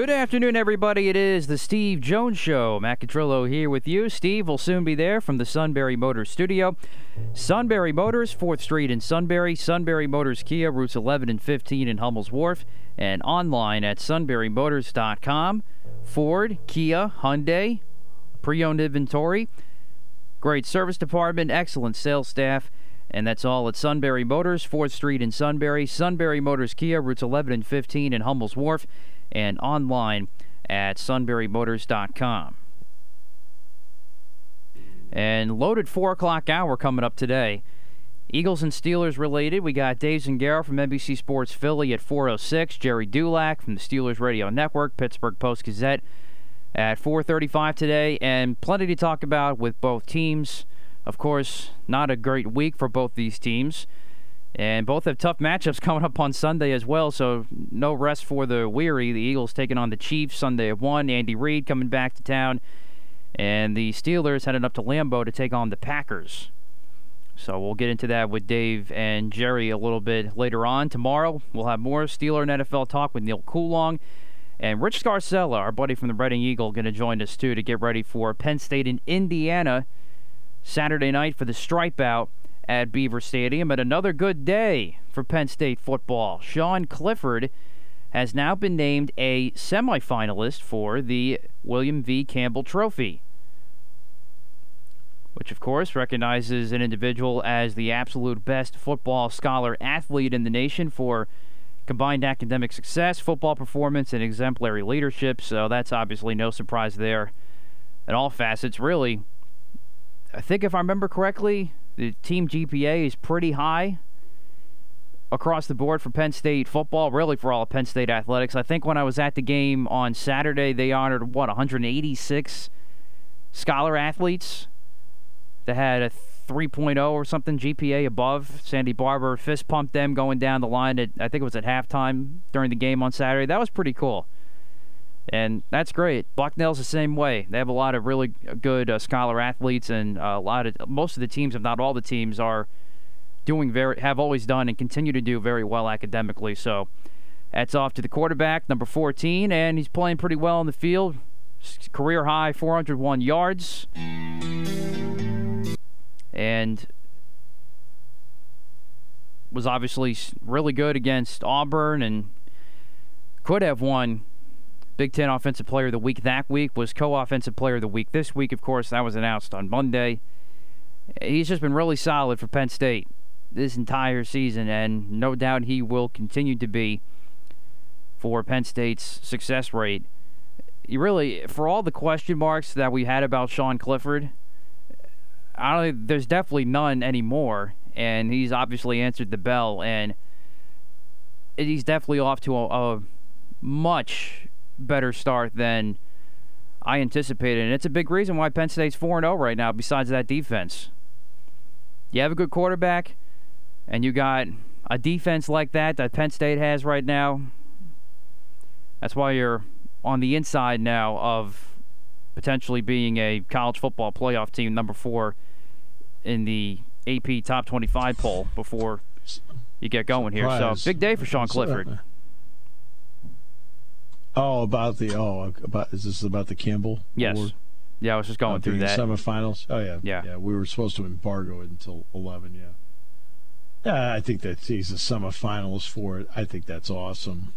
Good afternoon, everybody. It is the Steve Jones Show. Matt Catrillo here with you. Steve will soon be there from the Sunbury Motors studio. Sunbury Motors, 4th Street in Sunbury. Sunbury Motors Kia, routes 11 and 15 in Hummel's Wharf. And online at sunburymotors.com. Ford, Kia, Hyundai, pre owned inventory. Great service department, excellent sales staff. And that's all at Sunbury Motors, 4th Street in Sunbury. Sunbury Motors Kia, routes 11 and 15 in Hummel's Wharf and online at sunburymotors.com. And loaded 4 o'clock hour coming up today. Eagles and Steelers related. We got Dave Zangaro from NBC Sports Philly at 4:06. Jerry Dulac from the Steelers Radio Network, Pittsburgh Post Gazette at 4:35 today, and plenty to talk about with both teams. Of course, not a great week for both these teams. And both have tough matchups coming up on Sunday as well, so no rest for the weary. The Eagles taking on the Chiefs Sunday at 1. Andy Reid coming back to town. And the Steelers heading up to Lambeau to take on the Packers. So we'll get into that with Dave and Jerry a little bit later on. Tomorrow, we'll have more Steeler and NFL talk with Neal Coolong. And Rich Scarcella, our buddy from the Reading Eagle, going to join us too to get ready for Penn State in Indiana Saturday night for the Stripe Out at Beaver Stadium. And another good day for Penn State football. Sean Clifford has now been named a semifinalist for the William V. Campbell Trophy, which, of course, recognizes an individual as the absolute best football scholar athlete in the nation for combined academic success, football performance, and exemplary leadership. So that's obviously no surprise there in all facets. Really, I think if I remember correctly, the team GPA is pretty high across the board for Penn State football, really for all of Penn State athletics. I think when I was at the game on Saturday, they honored, what, 186 scholar athletes that had a 3.0 or something GPA above. Sandy Barbour fist pumped them going down the line at, I think it was at halftime during the game on Saturday. That was pretty cool. And that's great. Bucknell's the same way. They have a lot of really good uh, scholar athletes, and uh, a lot of most of the teams, if not all the teams, are doing very have always done and continue to do very well academically. So that's off to the quarterback, number 14, and he's playing pretty well in the field. Career high 401 yards, and was obviously really good against Auburn and could have won Big Ten Offensive Player of the Week that week, was co offensive player of the week this week, of course. That was announced on Monday. He's just been really solid for Penn State this entire season, and no doubt he will continue to be for Penn State's success rate. You really, for all the question marks that we had about Sean Clifford, I don't. There's definitely none anymore, and he's obviously answered the bell, and he's definitely off to a, a much better start than I anticipated. And it's a big reason why Penn State's 4 0 right now, besides that defense. You have a good quarterback, and you got a defense like that that Penn State has right now. That's why you're on the inside now of potentially being a college football playoff team, number four in the AP top 25 poll before you get going here. So, big day for Sean Clifford. Oh, about the oh about is this about the Campbell? Yes. Award? Yeah, I was just going through that. Semifinals. Oh yeah, Yeah. yeah. We were supposed to embargo it until eleven. Yeah. Yeah, I think that he's a semifinalist for it. I think that's awesome.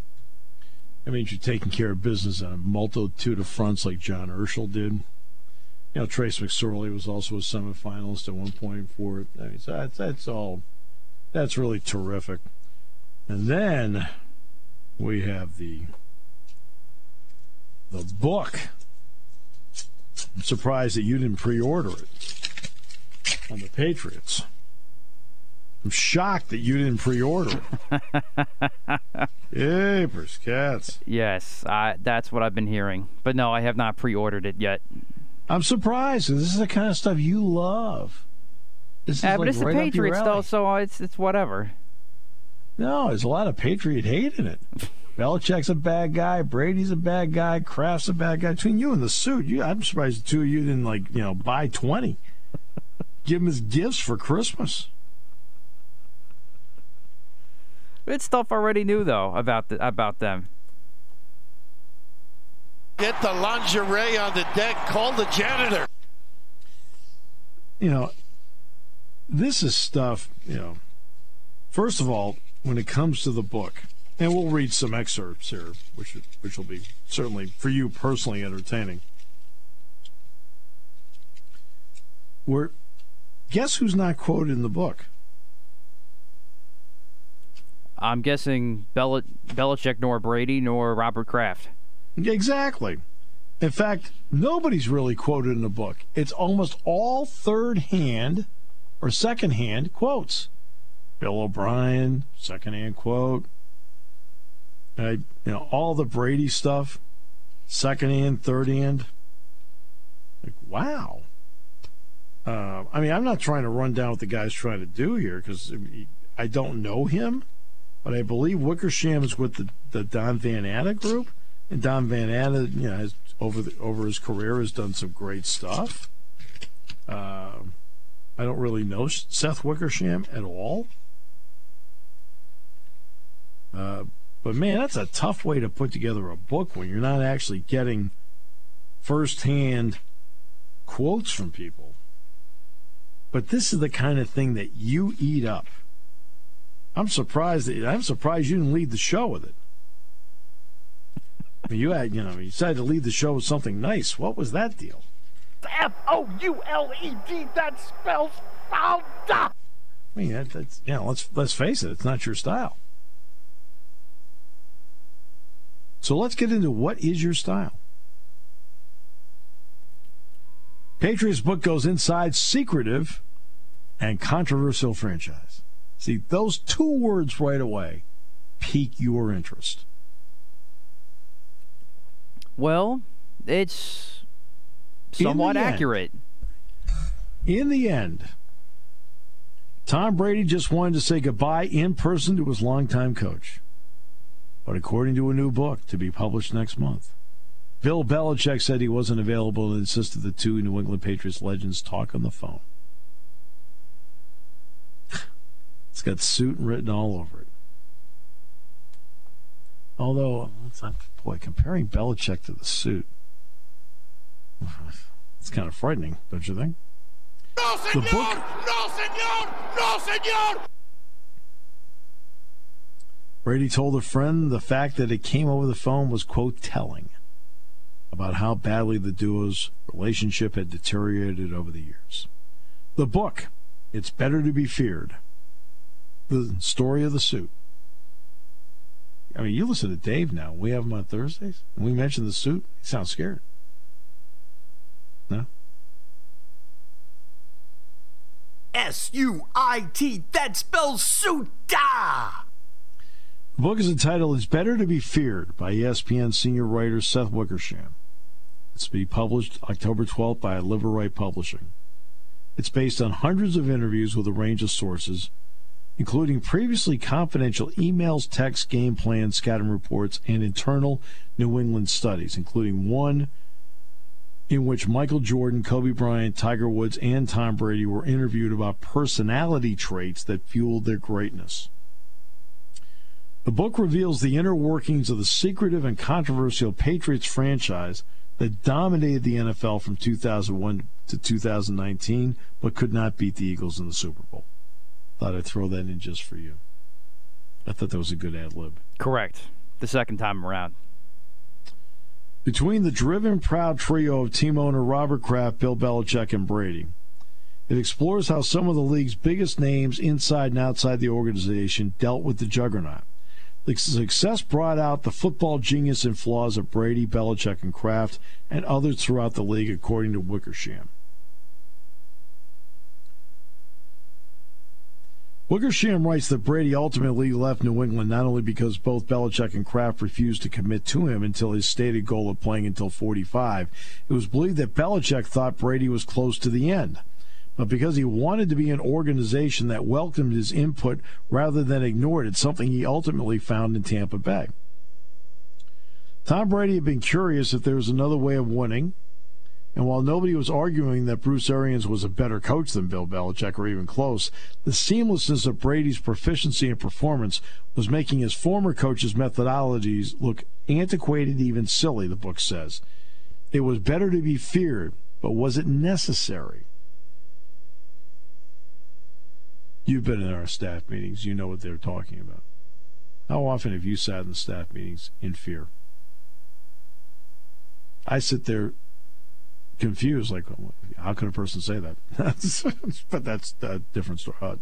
I mean, you're taking care of business on a multitude of fronts like John Urschel did. You know, Trace McSorley was also a semifinalist at one point for it. I mean, so that's, that's all. That's really terrific. And then we have the the book. I'm surprised that you didn't pre-order it on the Patriots. I'm shocked that you didn't pre-order it. Papers, cats. Yes, I, that's what I've been hearing. But no, I have not pre-ordered it yet. I'm surprised. This is the kind of stuff you love. This is Yeah, like but it's right the Patriots though, so it's it's whatever. No, there's a lot of Patriot hate in it. Belichick's a bad guy. Brady's a bad guy. Kraft's a bad guy. Between you and the suit, you, I'm surprised the two of you didn't like you know buy twenty. Give him his gifts for Christmas. It's stuff already knew though about the, about them. Get the lingerie on the deck. Call the janitor. You know, this is stuff. You know, first of all, when it comes to the book, and we'll read some excerpts here, which which will be certainly for you personally entertaining. Where, guess who's not quoted in the book? I'm guessing Bel- Belichick nor Brady nor Robert Kraft. Exactly. In fact, nobody's really quoted in the book. It's almost all third hand or second hand quotes. Bill O'Brien, second hand quote. I, you know, all the Brady stuff, second hand, third hand. Like, wow. Uh, I mean, I'm not trying to run down what the guy's trying to do here because I don't know him, but I believe Wickersham is with the, the Don Van Natta group, and Don Van Natta, you know, has over the, over his career has done some great stuff. Uh, I don't really know Seth Wickersham at all, uh, but man, that's a tough way to put together a book when you're not actually getting firsthand quotes from people. But this is the kind of thing that you eat up. I'm surprised that I'm surprised you didn't lead the show with it. I mean, you had, you know, you decided to lead the show with something nice. What was that deal? F O U L E D. That spells fouled up. I mean, that, that's you know, let's let's face it, it's not your style. So let's get into what is your style. Patriots book goes inside secretive and controversial franchise. See, those two words right away pique your interest. Well, it's In somewhat end. accurate. In the end, Tom Brady just wanted to say goodbye in person to his longtime coach. But according to a new book to be published next month, Bill Belichick said he wasn't available and insisted the two New England Patriots legends talk on the phone. It's got suit written all over it. Although, not, boy, comparing Belichick to the suit, it's kind of frightening, don't you think? No, The senor! book- No, senor! No, senor! Brady told a friend the fact that it came over the phone was, quote, telling about how badly the duo's relationship had deteriorated over the years. The book, It's Better to Be Feared, the story of the suit. I mean, you listen to Dave now. We have him on Thursdays. We mention the suit. He sounds scared. No? S U I T. That spells suita. The book is entitled It's Better to Be Feared by ESPN senior writer Seth Wickersham. It's to be published October 12th by Liveright Publishing. It's based on hundreds of interviews with a range of sources, including previously confidential emails, texts, game plans, scouting reports, and internal New England studies, including one in which Michael Jordan, Kobe Bryant, Tiger Woods, and Tom Brady were interviewed about personality traits that fueled their greatness. The book reveals the inner workings of the secretive and controversial Patriots franchise that dominated the NFL from 2001 to 2019, but could not beat the Eagles in the Super Bowl. Thought I'd throw that in just for you. I thought that was a good ad lib. Correct. The second time around. Between the driven, proud trio of team owner Robert Kraft, Bill Belichick, and Brady, it explores how some of the league's biggest names inside and outside the organization dealt with the juggernaut. The success brought out the football genius and flaws of Brady, Belichick, and Kraft, and others throughout the league, according to Wickersham. Wickersham writes that Brady ultimately left New England not only because both Belichick and Kraft refused to commit to him until his stated goal of playing until 45. It was believed that Belichick thought Brady was close to the end but because he wanted to be an organization that welcomed his input rather than ignored it, something he ultimately found in Tampa Bay. Tom Brady had been curious if there was another way of winning, and while nobody was arguing that Bruce Arians was a better coach than Bill Belichick or even close, the seamlessness of Brady's proficiency and performance was making his former coach's methodologies look antiquated, even silly, the book says. It was better to be feared, but was it necessary? You've been in our staff meetings. You know what they're talking about. How often have you sat in the staff meetings in fear? I sit there confused, like, how can a person say that? but that's a different story. Uh,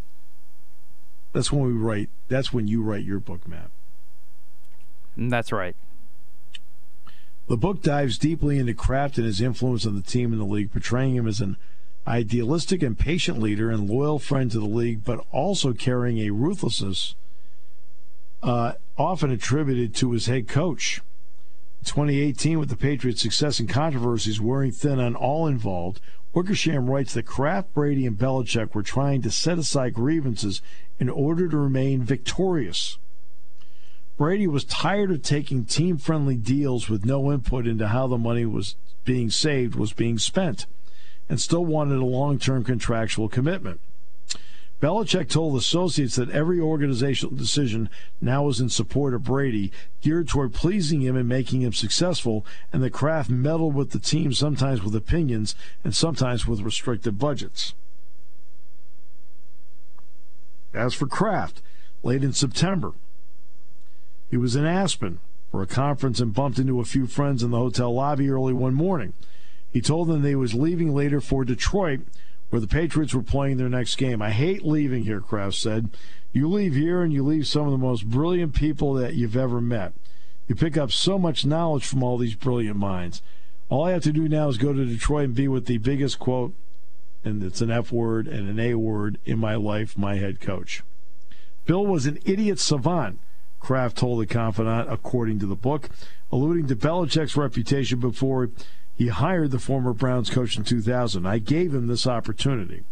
that's when we write. That's when you write your book, Matt. That's right. The book dives deeply into Kraft and his influence on the team and the league, portraying him as an idealistic and patient leader and loyal friend to the league, but also carrying a ruthlessness uh, often attributed to his head coach. 2018, with the Patriots' success and controversies wearing thin on all involved, Wickersham writes that Kraft, Brady, and Belichick were trying to set aside grievances in order to remain victorious. Brady was tired of taking team friendly deals with no input into how the money was being saved was being spent and still wanted a long term contractual commitment. Belichick told associates that every organizational decision now was in support of Brady, geared toward pleasing him and making him successful, and the Kraft meddled with the team sometimes with opinions and sometimes with restricted budgets. As for Kraft, late in September, he was in Aspen for a conference and bumped into a few friends in the hotel lobby early one morning. He told them he was leaving later for Detroit, where the Patriots were playing their next game. I hate leaving here, Kraft said. You leave here and you leave some of the most brilliant people that you've ever met. You pick up so much knowledge from all these brilliant minds. All I have to do now is go to Detroit and be with the biggest quote, and it's an F word and an A word in my life, my head coach. Bill was an idiot savant, Kraft told the confidant, according to the book, alluding to Belichick's reputation before he hired the former Browns coach in 2000. I gave him this opportunity.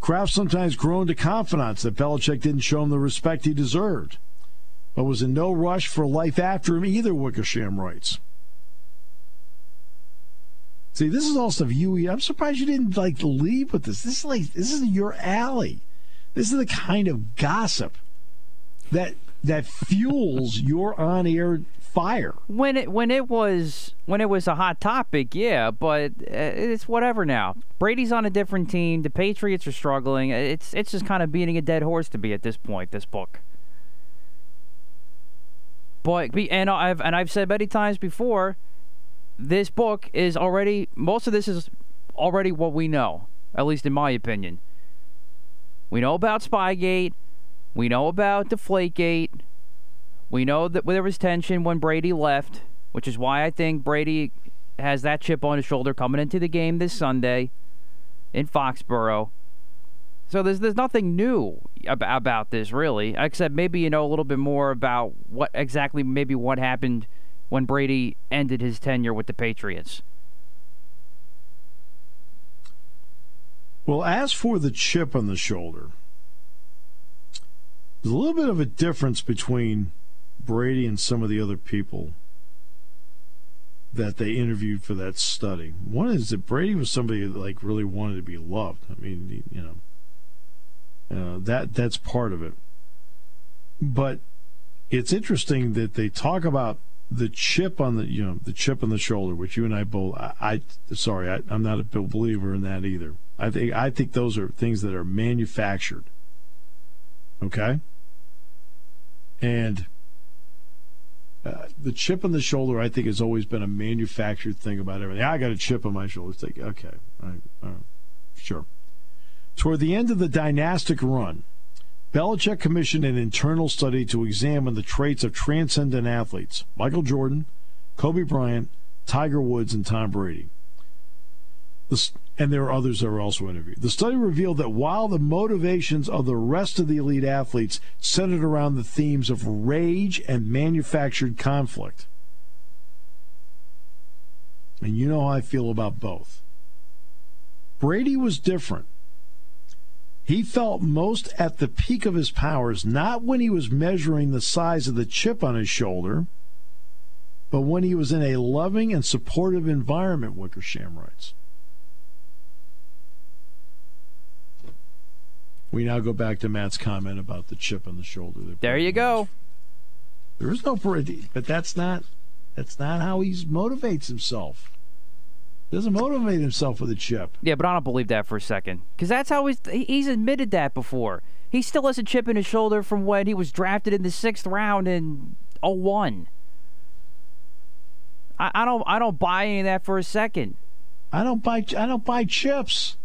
Kraft sometimes groaned to confidants that Belichick didn't show him the respect he deserved, but was in no rush for life after him either, Wickersham writes. See, this is all stuff you. eat. I'm surprised you didn't like leave with this. This is like this is your alley. This is the kind of gossip that that fuels your on-air fire. When it when it was when it was a hot topic, yeah, but uh, it's whatever now. Brady's on a different team. The Patriots are struggling. It's it's just kind of beating a dead horse to be at this point. This book. But and I've and I've said many times before, this book is already most of this is already what we know, at least in my opinion. We know about Spygate. We know about Deflategate. We know that there was tension when Brady left, which is why I think Brady has that chip on his shoulder coming into the game this Sunday in Foxborough. So there's there's nothing new ab- about this really, except maybe you know a little bit more about what exactly maybe what happened when Brady ended his tenure with the Patriots. Well, as for the chip on the shoulder, there's a little bit of a difference between Brady and some of the other people that they interviewed for that study. One is that Brady was somebody that like really wanted to be loved. I mean, you know, uh, that that's part of it. But it's interesting that they talk about the chip on the you know the chip on the shoulder, which you and I both. I, I sorry, I, I'm not a believer in that either. I think I think those are things that are manufactured. Okay. And uh, the chip on the shoulder, I think, has always been a manufactured thing about everything. I got a chip on my shoulder. It's like, okay, all right, all right, sure. Toward the end of the dynastic run, Belichick commissioned an internal study to examine the traits of transcendent athletes Michael Jordan, Kobe Bryant, Tiger Woods, and Tom Brady. And there are others that were also interviewed. The study revealed that while the motivations of the rest of the elite athletes centered around the themes of rage and manufactured conflict, and you know how I feel about both. Brady was different. He felt most at the peak of his powers, not when he was measuring the size of the chip on his shoulder, but when he was in a loving and supportive environment, Wickersham writes. We now go back to Matt's comment about the chip on the shoulder. There you go. There is no Brady, but that's not that's not how he motivates himself doesn't motivate himself with a chip. Yeah, but I don't believe that for a second because that's how he's he's admitted that before. He still has a chip in his shoulder from when he was drafted in the sixth round in 01. I, I don't I don't buy any of that for a second. I don't buy I don't buy chips.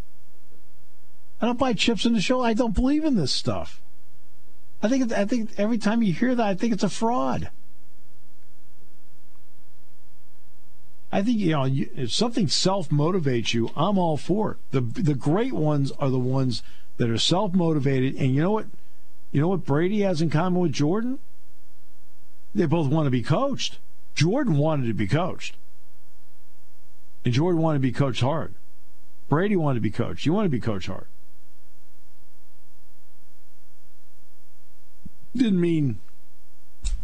I don't buy chips in the show. I don't believe in this stuff. I think I think every time you hear that, I think it's a fraud. I think you know if something self motivates you, I'm all for it. The the great ones are the ones that are self motivated, and you know what? You know what Brady has in common with Jordan? They both want to be coached. Jordan wanted to be coached, and Jordan wanted to be coached hard. Brady wanted to be coached. You want to be coached hard. Didn't mean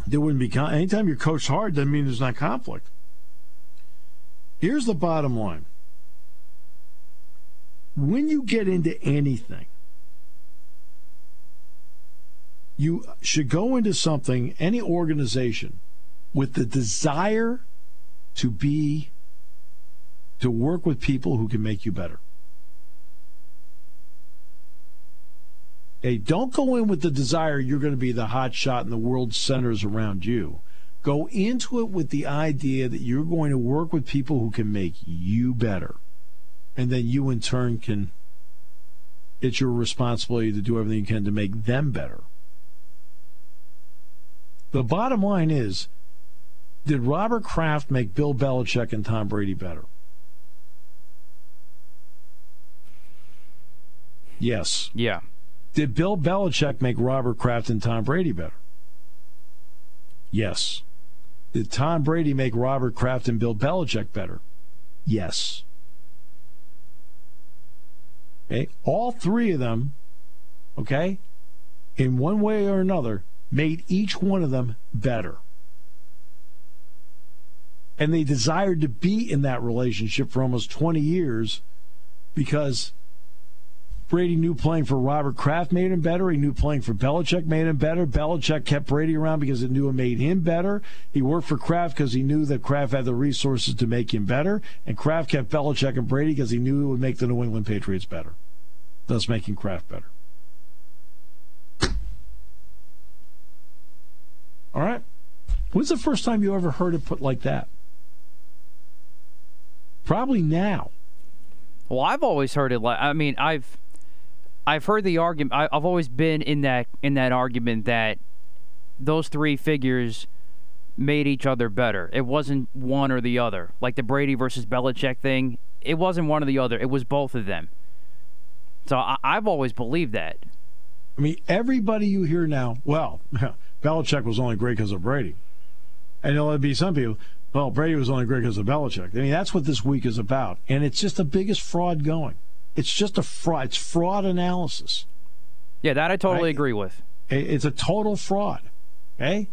there wouldn't be. Anytime you're coached hard, doesn't mean there's not conflict. Here's the bottom line when you get into anything, you should go into something, any organization, with the desire to be, to work with people who can make you better. Hey, don't go in with the desire you're going to be the hot shot and the world centers around you. Go into it with the idea that you're going to work with people who can make you better. And then you, in turn, can, it's your responsibility to do everything you can to make them better. The bottom line is did Robert Kraft make Bill Belichick and Tom Brady better? Yes. Yeah. Did Bill Belichick make Robert Kraft and Tom Brady better? Yes. Did Tom Brady make Robert Kraft and Bill Belichick better? Yes. Okay. All three of them, okay, in one way or another, made each one of them better. And they desired to be in that relationship for almost 20 years because Brady knew playing for Robert Kraft made him better. He knew playing for Belichick made him better. Belichick kept Brady around because he knew it made him better. He worked for Kraft because he knew that Kraft had the resources to make him better. And Kraft kept Belichick and Brady because he knew it would make the New England Patriots better, thus making Kraft better. All right. When's the first time you ever heard it put like that? Probably now. Well, I've always heard it like I mean, I've I've heard the argument. I, have always been in that in that argument that those three figures made each other better. It wasn't one or the other. Like the Brady versus Belichick thing, it wasn't one or the other. It was both of them. So I, I've always believed that. I mean, everybody you hear now, well, Belichick was only great because of Brady. And there'll be some people, well, Brady was only great because of Belichick. I mean, that's what this week is about. And it's just the biggest fraud going. It's just a fraud. It's fraud analysis. Yeah, that I totally right? agree with. It's a total fraud. Okay?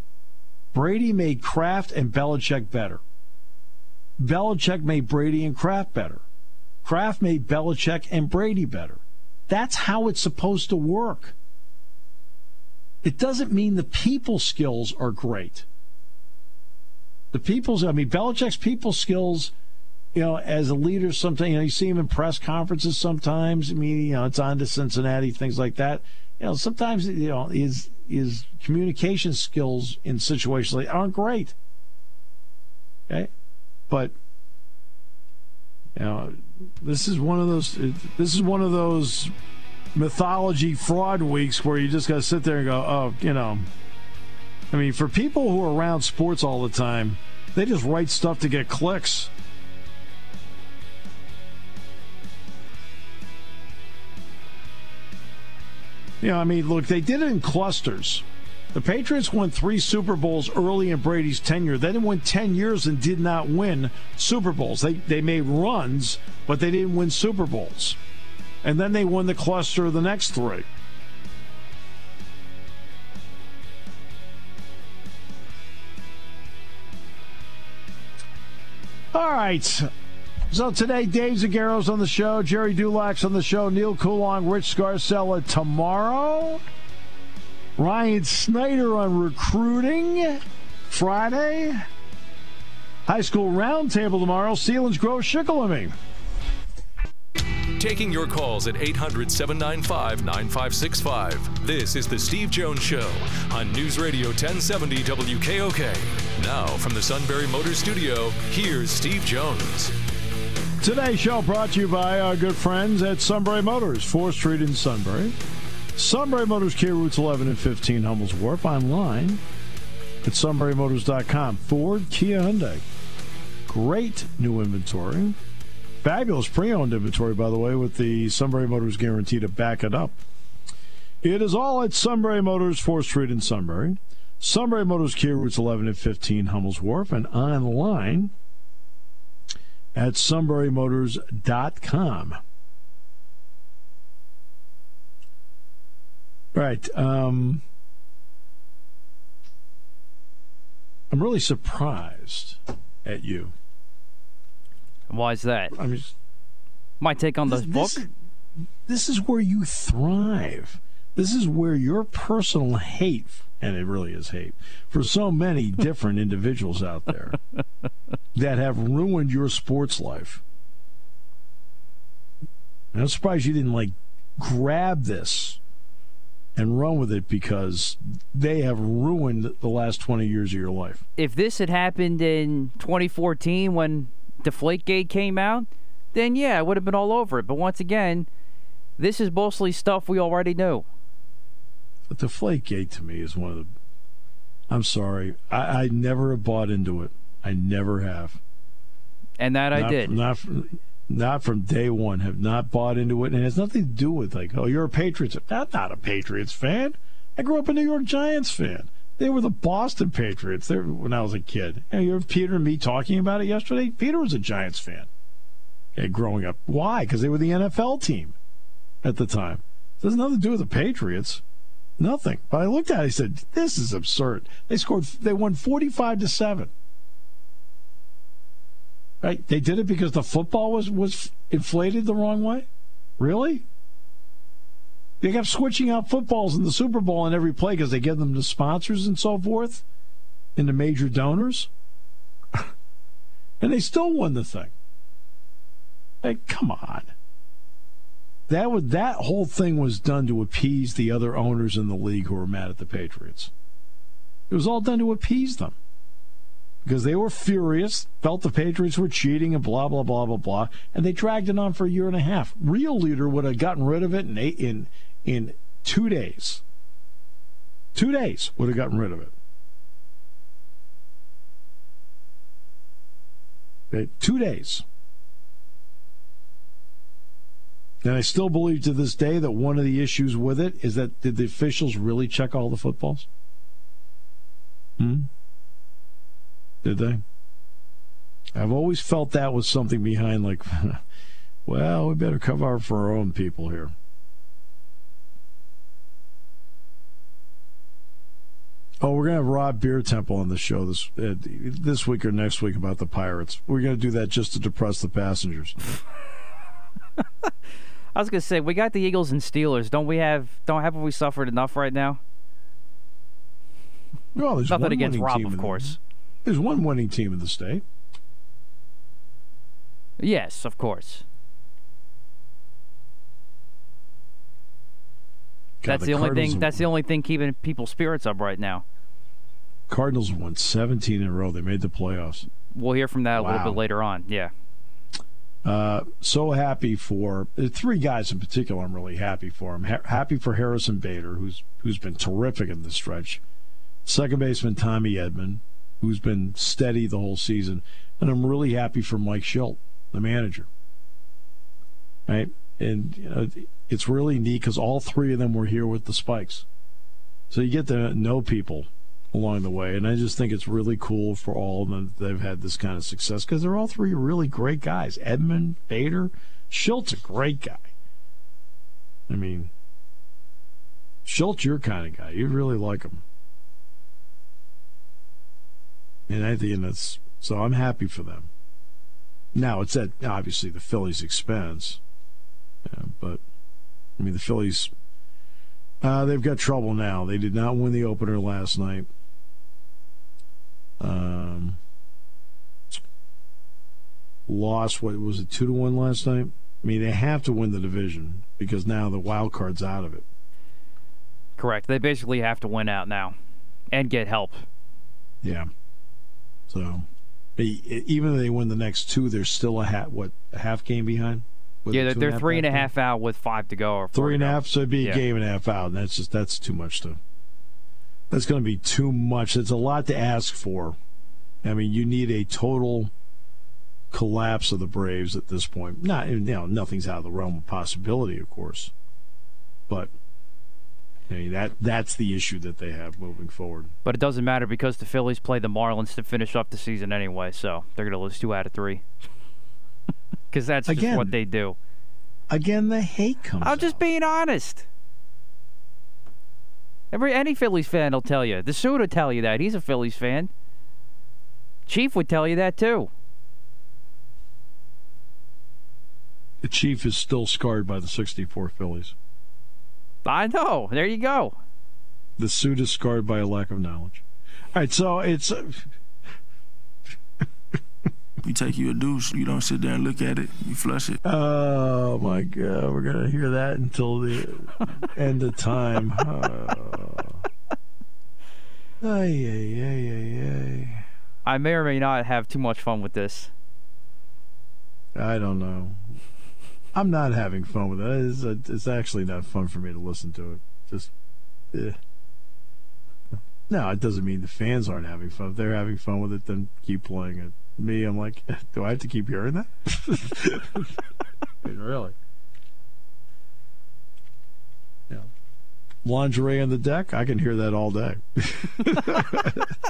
Brady made Kraft and Belichick better. Belichick made Brady and Kraft better. Kraft made Belichick and Brady better. That's how it's supposed to work. It doesn't mean the people skills are great. The people's, I mean, Belichick's people skills, you know, as a leader, sometimes, you know, you see him in press conferences sometimes. I mean, you know, it's on to Cincinnati, things like that. You know, sometimes, you know, his, his communication skills in situations like aren't great. Okay. But, you know, this is one of those, this is one of those mythology fraud weeks where you just got to sit there and go, oh, you know, I mean, for people who are around sports all the time, they just write stuff to get clicks. You know, I mean, look, they did it in clusters. The Patriots won three Super Bowls early in Brady's tenure. They didn't win 10 years and did not win Super Bowls. They, they made runs, but they didn't win Super Bowls. And then they won the cluster of the next three. All right. So today, Dave Zangaro's on the show, Jerry Dulac on the show, Neal Coolong, Rich Scarcella tomorrow. Ryan Snyder on recruiting Friday. High school roundtable tomorrow. Selinsgrove Shikellamy. Taking your calls at 800 795 9565. This is The Steve Jones Show on News Radio 1070 WKOK. Now, from the Sunbury Motor Studio, here's Steve Jones. Today's show brought to you by our good friends at Sunbury Motors, 4th Street in Sunbury. Sunbury Motors Kia Routes 11 and 15 Hummels Wharf online at sunburymotors.com. Ford, Kia, Hyundai. Great new inventory. Fabulous pre owned inventory, by the way, with the Sunbury Motors guarantee to back it up. It is all at Sunbury Motors, 4th Street in Sunbury. Sunbury Motors Kia Routes 11 and 15 Hummels Wharf, and online at sunburymotors.com. Right. Um, I'm really surprised at you. Why is that? I mean, My take on the this, book? This, this is where you thrive. This is where your personal hate, and it really is hate, for so many different individuals out there that have ruined your sports life. And I'm surprised you didn't like grab this and run with it because they have ruined the last 20 years of your life. if this had happened in 2014 when Deflategate came out, then yeah, it would have been all over it. But once again, this is mostly stuff we already knew. But Deflategate to me is one of the. I'm sorry. I, I never have bought into it. I never have. And that I did. Not from, not from day one. Have not bought into it, and it has nothing to do with like, oh, you're a Patriots. I'm not a Patriots fan. I grew up a New York Giants fan. They were the Boston Patriots there when I was a kid. And you heard Peter and me talking about it yesterday. Peter was a Giants fan. Okay, growing up. Why? Because they were the NFL team at the time. It has nothing to do with the Patriots. Nothing. But I looked at it. I said, "This is absurd." They scored. They won forty-five to seven. Right? They did it because the football was was inflated the wrong way. Really? They kept switching out footballs in the Super Bowl in every play because they give them to sponsors and so forth, and to major donors, and they still won the thing. Hey, come on. That would that whole thing was done to appease the other owners in the league who were mad at the Patriots. It was all done to appease them because they were furious, felt the Patriots were cheating, and blah blah blah blah blah, and they dragged it on for a year and a half. Real leader would have gotten rid of it in eight, in in two days. Two days would have gotten rid of it. Okay, two days. And I still believe to this day that one of the issues with it is that did the officials really check all the footballs? Hmm? Did they? I've always felt that was something behind, like, well, we better cover for our own people here. Oh, we're gonna have Rob Biertempfel on the show this uh, this week or next week about the Pirates. We're gonna do that just to depress the passengers. I was gonna say we got the Eagles and Steelers. Don't we have? Don't haven't we suffered enough right now? Well, there's Nothing one against Rob, of in the- course. There's one winning team in the state. Yes, of course. God, that's the, only thing. have- That's the only thing keeping people's spirits up right now. Cardinals won 17 in a row. They made the playoffs. We'll hear from that a little bit later on. Yeah. Uh, so happy for uh, three guys in particular. I'm really happy for. I'm ha- happy for Harrison Bader, who's who's been terrific in the stretch. Second baseman Tommy Edman, who's been steady the whole season, and I'm really happy for Mike Shildt, the manager. Right, and you know, it's really neat because all three of them were here with the Spikes, so you get to know people along the way. And I just think it's really cool for all of them that they've had this kind of success because they're all three really great guys. Edman, Bader, Shildt, a great guy. I mean, Shildt, your kind of guy. You really like him. And I think that's so I'm happy for them. Now it's at obviously the Phillies' expense, yeah, but I mean the Phillies. Uh, they've got trouble now. They did not win the opener last night. Um, lost what was it two to one last night? I mean they have to win the division because now the wild card's out of it. Correct. They basically have to win out now, and get help. Yeah. So, even if they win the next two, they're still a half what a half game behind. With yeah, they're, they're three and a game? half out with five to go. Or Three and a half, so it'd be a Yeah. game and a half out, and that's just that's too much to. That's going to be too much. It's a lot to ask for. I mean, you need a total collapse of the Braves at this point. Not, you know, nothing's out of the realm of possibility, of course, but I mean, that that's the issue that they have moving forward. But it doesn't matter because the Phillies play the Marlins to finish up the season anyway, so they're going to lose two out of three. Because that's just Again. what they do. Again, the hate comes. I'm just out. being honest. Every any Phillies fan will tell you. The suit will tell you that. He's a Phillies fan. Chief would tell you that too. the Chief is still scarred by the '64 Phillies. I know. There you go. The suit is scarred by a lack of knowledge. All right, so it's uh, You take you a douche, you don't sit there and look at it, you flush it. oh my god, we're gonna hear that until the end of time. Oh. Ay, ay, ay, ay, ay. I may or may not have too much fun with this. I don't know. I'm not having fun with it. It's, uh, it's actually not fun for me to listen to it. Just, eh. no, it doesn't mean the fans aren't having fun. If they're having fun with it, then keep playing it. Me, I'm like, do I have to keep hearing that? Really? Yeah. Lingerie on the deck, I can hear that all day.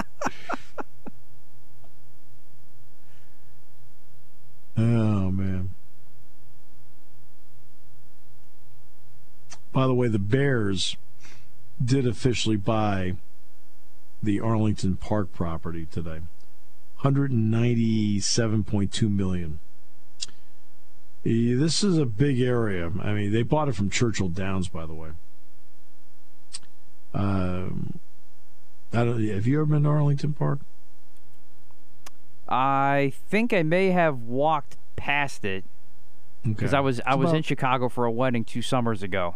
Oh man. By the way, the Bears did officially buy the Arlington Park property today. 197.2 million. This is a big area. I mean, they bought it from Churchill Downs, by the way. Um, I don't. Have you ever been to Arlington Park? I think I may have walked past it because Okay. I was I It's was in Chicago for a wedding two summers ago.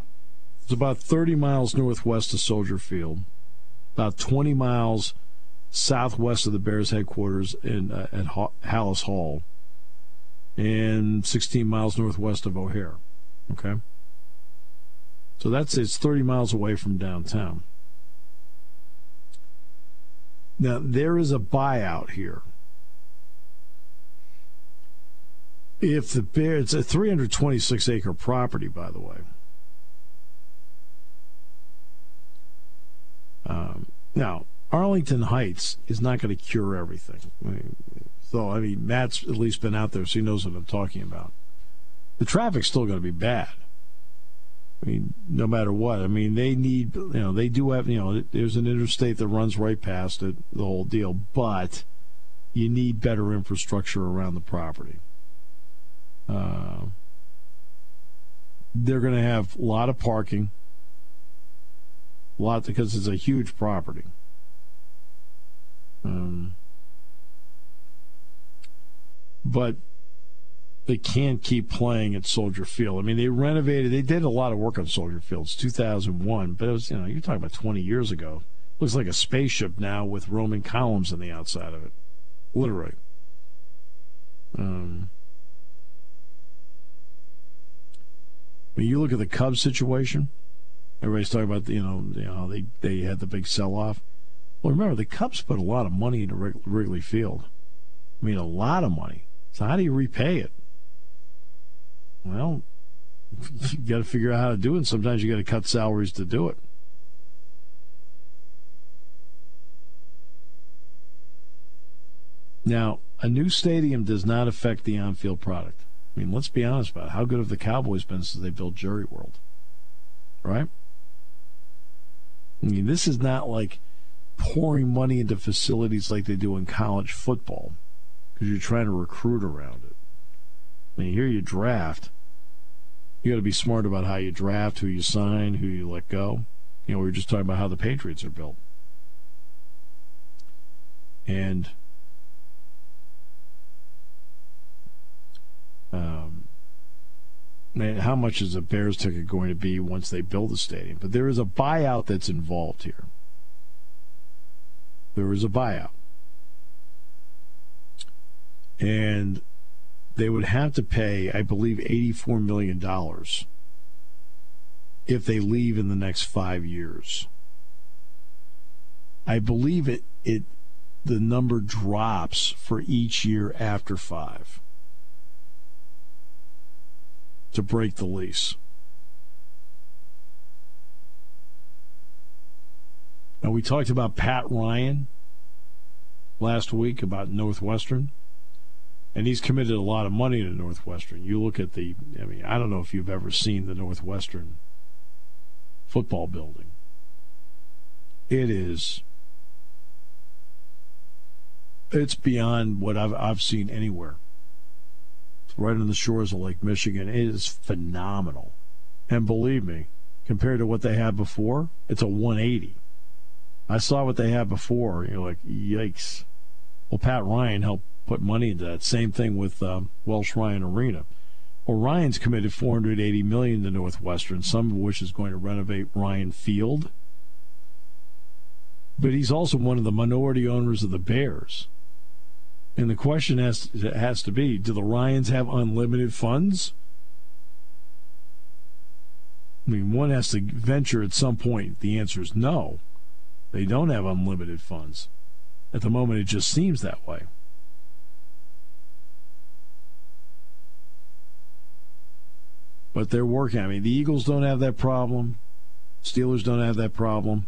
It's about 30 miles northwest of Soldier Field, about 20 miles southwest of the Bears headquarters in uh, at ha- Halas Hall, and 16 miles northwest of O'Hare. Okay, so that's it's 30 miles away from downtown. Now there is a buyout here. If the Bear, it's a 326 acre property, by the way. Um, now, Arlington Heights is not going to cure everything. I mean, so, I mean, Matt's at least been out there, so he knows what I'm talking about. The traffic's still going to be bad. I mean, no matter what. I mean, they need, you know, they do have, you know, there's an interstate that runs right past it, the whole deal, but you need better infrastructure around the property. Uh, they're going to have a lot of parking a lot because it's a huge property. Um, but they can't keep playing at Soldier Field. I mean, they renovated, they did a lot of work on Soldier Field. It's 2001, but it was, you know, you're talking about 20 years ago. Looks like a spaceship now with Roman columns on the outside of it. Literally. Um, when you look at the Cubs situation, everybody's talking about, you know, you know they, they had the big sell off. Well, remember, the Cubs put a lot of money into Wrigley Field. I mean, a lot of money. So how do you repay it? Well, you got to figure out how to do it. And sometimes you got to cut salaries to do it. Now, a new stadium does not affect the on-field product. I mean, let's be honest about it. How good have the Cowboys been since they built Jerry World? Right? I mean, this is not like pouring money into facilities like they do in college football because you're trying to recruit around it. I mean, here you draft. You got to be smart about how you draft, who you sign, who you let go. You know, we were just talking about how the Patriots are built. And um, man, how much is a Bears ticket going to be once they build the stadium? But there is a buyout that's involved here. There is a buyout. And they would have to pay, I believe, $84 million if they leave in the next five years. I believe it, it the number drops for each year after five to break the lease. Now, we talked about Pat Ryan last week about Northwestern and he's committed a lot of money to Northwestern. You look at the, I mean, I don't know if you've ever seen the Northwestern football building. It is, it's beyond what I've, I've seen anywhere. It's right on the shores of Lake Michigan. It is phenomenal. And believe me, compared to what they had before, it's a 180. I saw what they had before. You're like, yikes. Well, Pat Ryan helped put money into that. Same thing with um, Welsh Ryan Arena. Well, Ryan's committed 480 million to Northwestern, some of which is going to renovate Ryan Field. But he's also one of the minority owners of the Bears. And the question has has to be: Do the Ryans have unlimited funds? I mean, one has to venture at some point. The answer is no. They don't have unlimited funds. At the moment, it just seems that way. but they're working. I mean, the Eagles don't have that problem. Steelers don't have that problem.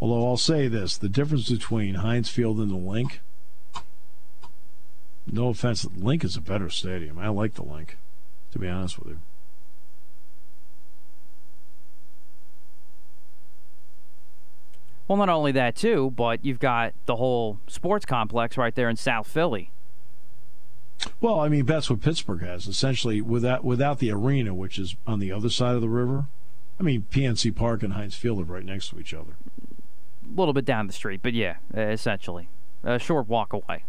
Although I'll say this the difference between Heinz Field and the Linc, no offense, the Linc is a better stadium. I like the Linc, to be honest with you. Well, not only that, too, but you've got the whole sports complex right there in South Philly. Well, I mean that's what Pittsburgh has essentially without without the arena, which is on the other side of the river. I mean PNC Park and Heinz Field are right next to each other. A little bit down the street, but yeah, essentially a short walk away.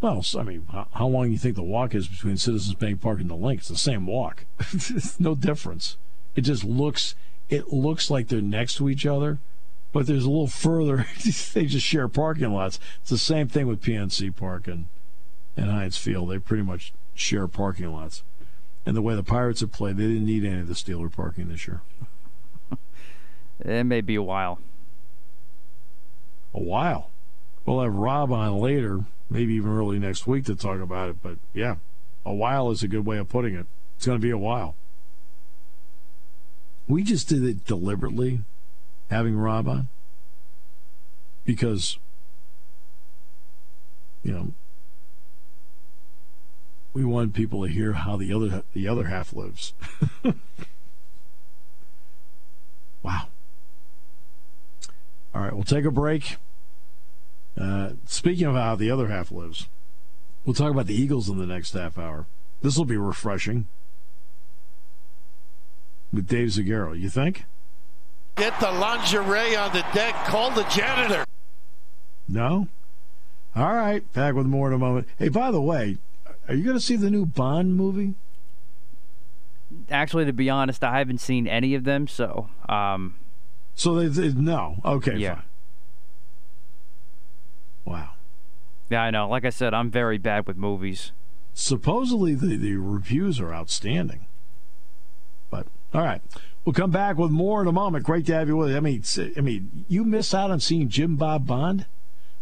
Well, I mean, how long do you think the walk is between Citizens Bank Park and the Linc? It's the same walk. it's no difference. It just looks it looks like they're next to each other, but there's a little further. they just share parking lots. It's the same thing with PNC Park and and Heinz Field. They pretty much share parking lots. And the way the Pirates have played, they didn't need any of the Steeler parking this year. it may be a while. A while. We'll have Rob on later, maybe even early next week to talk about it. But yeah, a while is a good way of putting it. It's going to be a while. We just did it deliberately, having Rob on, because, you know, we want people to hear how the other the other half lives. wow. All right, we'll take a break. Uh, speaking of how the other half lives, we'll talk about the Eagles in the next half hour. This will be refreshing with Dave Zangaro. You think? Get the lingerie on the deck. Call the janitor. No. All right, back with more in a moment. Hey, by the way, are you going to see the new Bond movie? Actually, to be honest, I haven't seen any of them, so um, So they, they no. Okay, Yeah. fine. Wow. yeah, I know. Like I said, I'm very bad with movies. Supposedly the, the reviews are outstanding. But all right. We'll come back with more in a moment. Great to have you with us. I mean, I mean, you miss out on seeing Jim Bob Bond.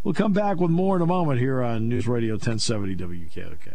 We'll come back with more in a moment here on News Radio 1070 WKOK.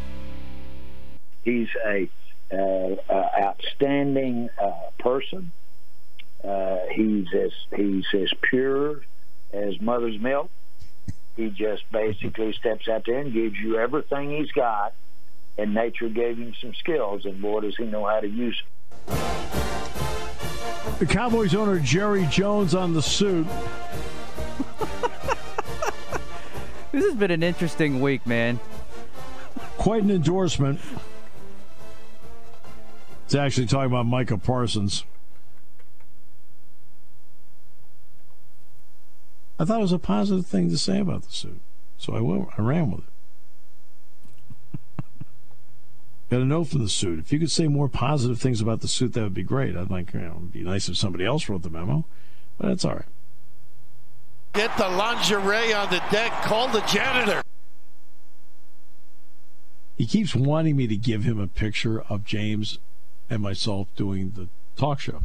He's a uh, uh, outstanding uh, person. Uh, he's as he's as pure as mother's milk. He just basically steps out there and gives you everything he's got, and nature gave him some skills, and boy, does he know how to use them. The Cowboys owner Jerry Jones on the suit. This has been an interesting week, man. Quite an endorsement. It's actually talking about Micah Parsons. I thought it was a positive thing to say about the suit, so I went, I ran with it. Got a note from the suit. If you could say more positive things about the suit, that would be great. I'd like, you know, it'd be nice if somebody else wrote the memo, but that's all right. Get the lingerie on the deck. Call the janitor. He keeps wanting me to give him a picture of James and myself doing the talk show.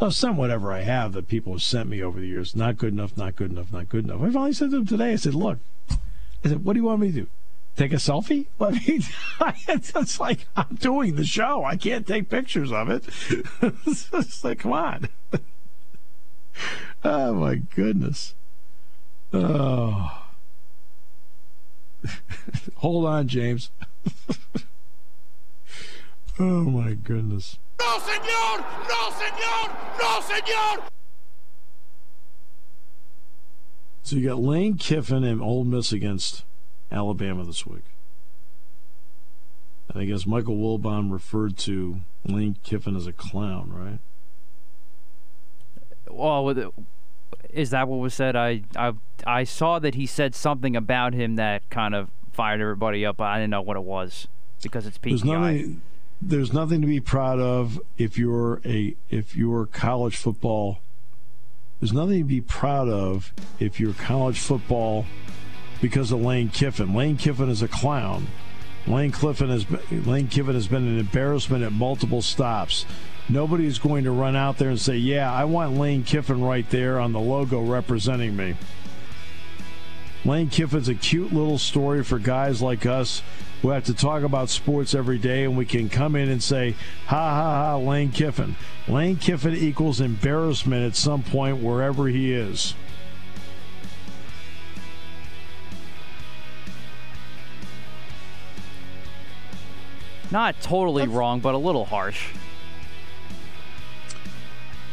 I've sent whatever I have that people have sent me over the years. Not good enough, not good enough, not good enough. I finally said to him today, I said, look, I said, what do you want me to do? Take a selfie? I mean, it's like I'm doing the show. I can't take pictures of it. it's like, come on. oh, my goodness. Oh. Hold on, James. Oh my goodness. No, senor! No, senor! No, senor! So you got Lane Kiffin and Ole Miss against Alabama this week. And I guess Michael Wilbon referred to Lane Kiffin as a clown, right? Well, is that what was said? I, I I saw that he said something about him that kind of fired everybody up. But I didn't know what it was because it's There's nothing. There's nothing to be proud of if you're a if you're college football. There's nothing to be proud of if you're college football because of Lane Kiffin. Lane Kiffin is a clown. Lane Kiffin has been, Lane Kiffin has been an embarrassment at multiple stops. Nobody's going to run out there and say, "Yeah, I want Lane Kiffin right there on the logo representing me." Lane Kiffin's a cute little story for guys like us who have to talk about sports every day, and we can come in and say, "Ha ha ha, Lane Kiffin." Lane Kiffin equals embarrassment at some point wherever he is. Not totally wrong, but a little harsh.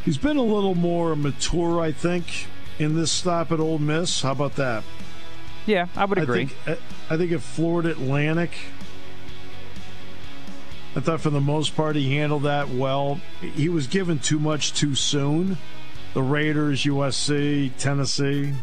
He's been a little more mature, I think, in this stop at Ole Miss. How about that? Yeah, I would agree. I think, uh, I think at Florida Atlantic, I thought for the most part he handled that well. He was given too much too soon. The Raiders, USC, Tennessee.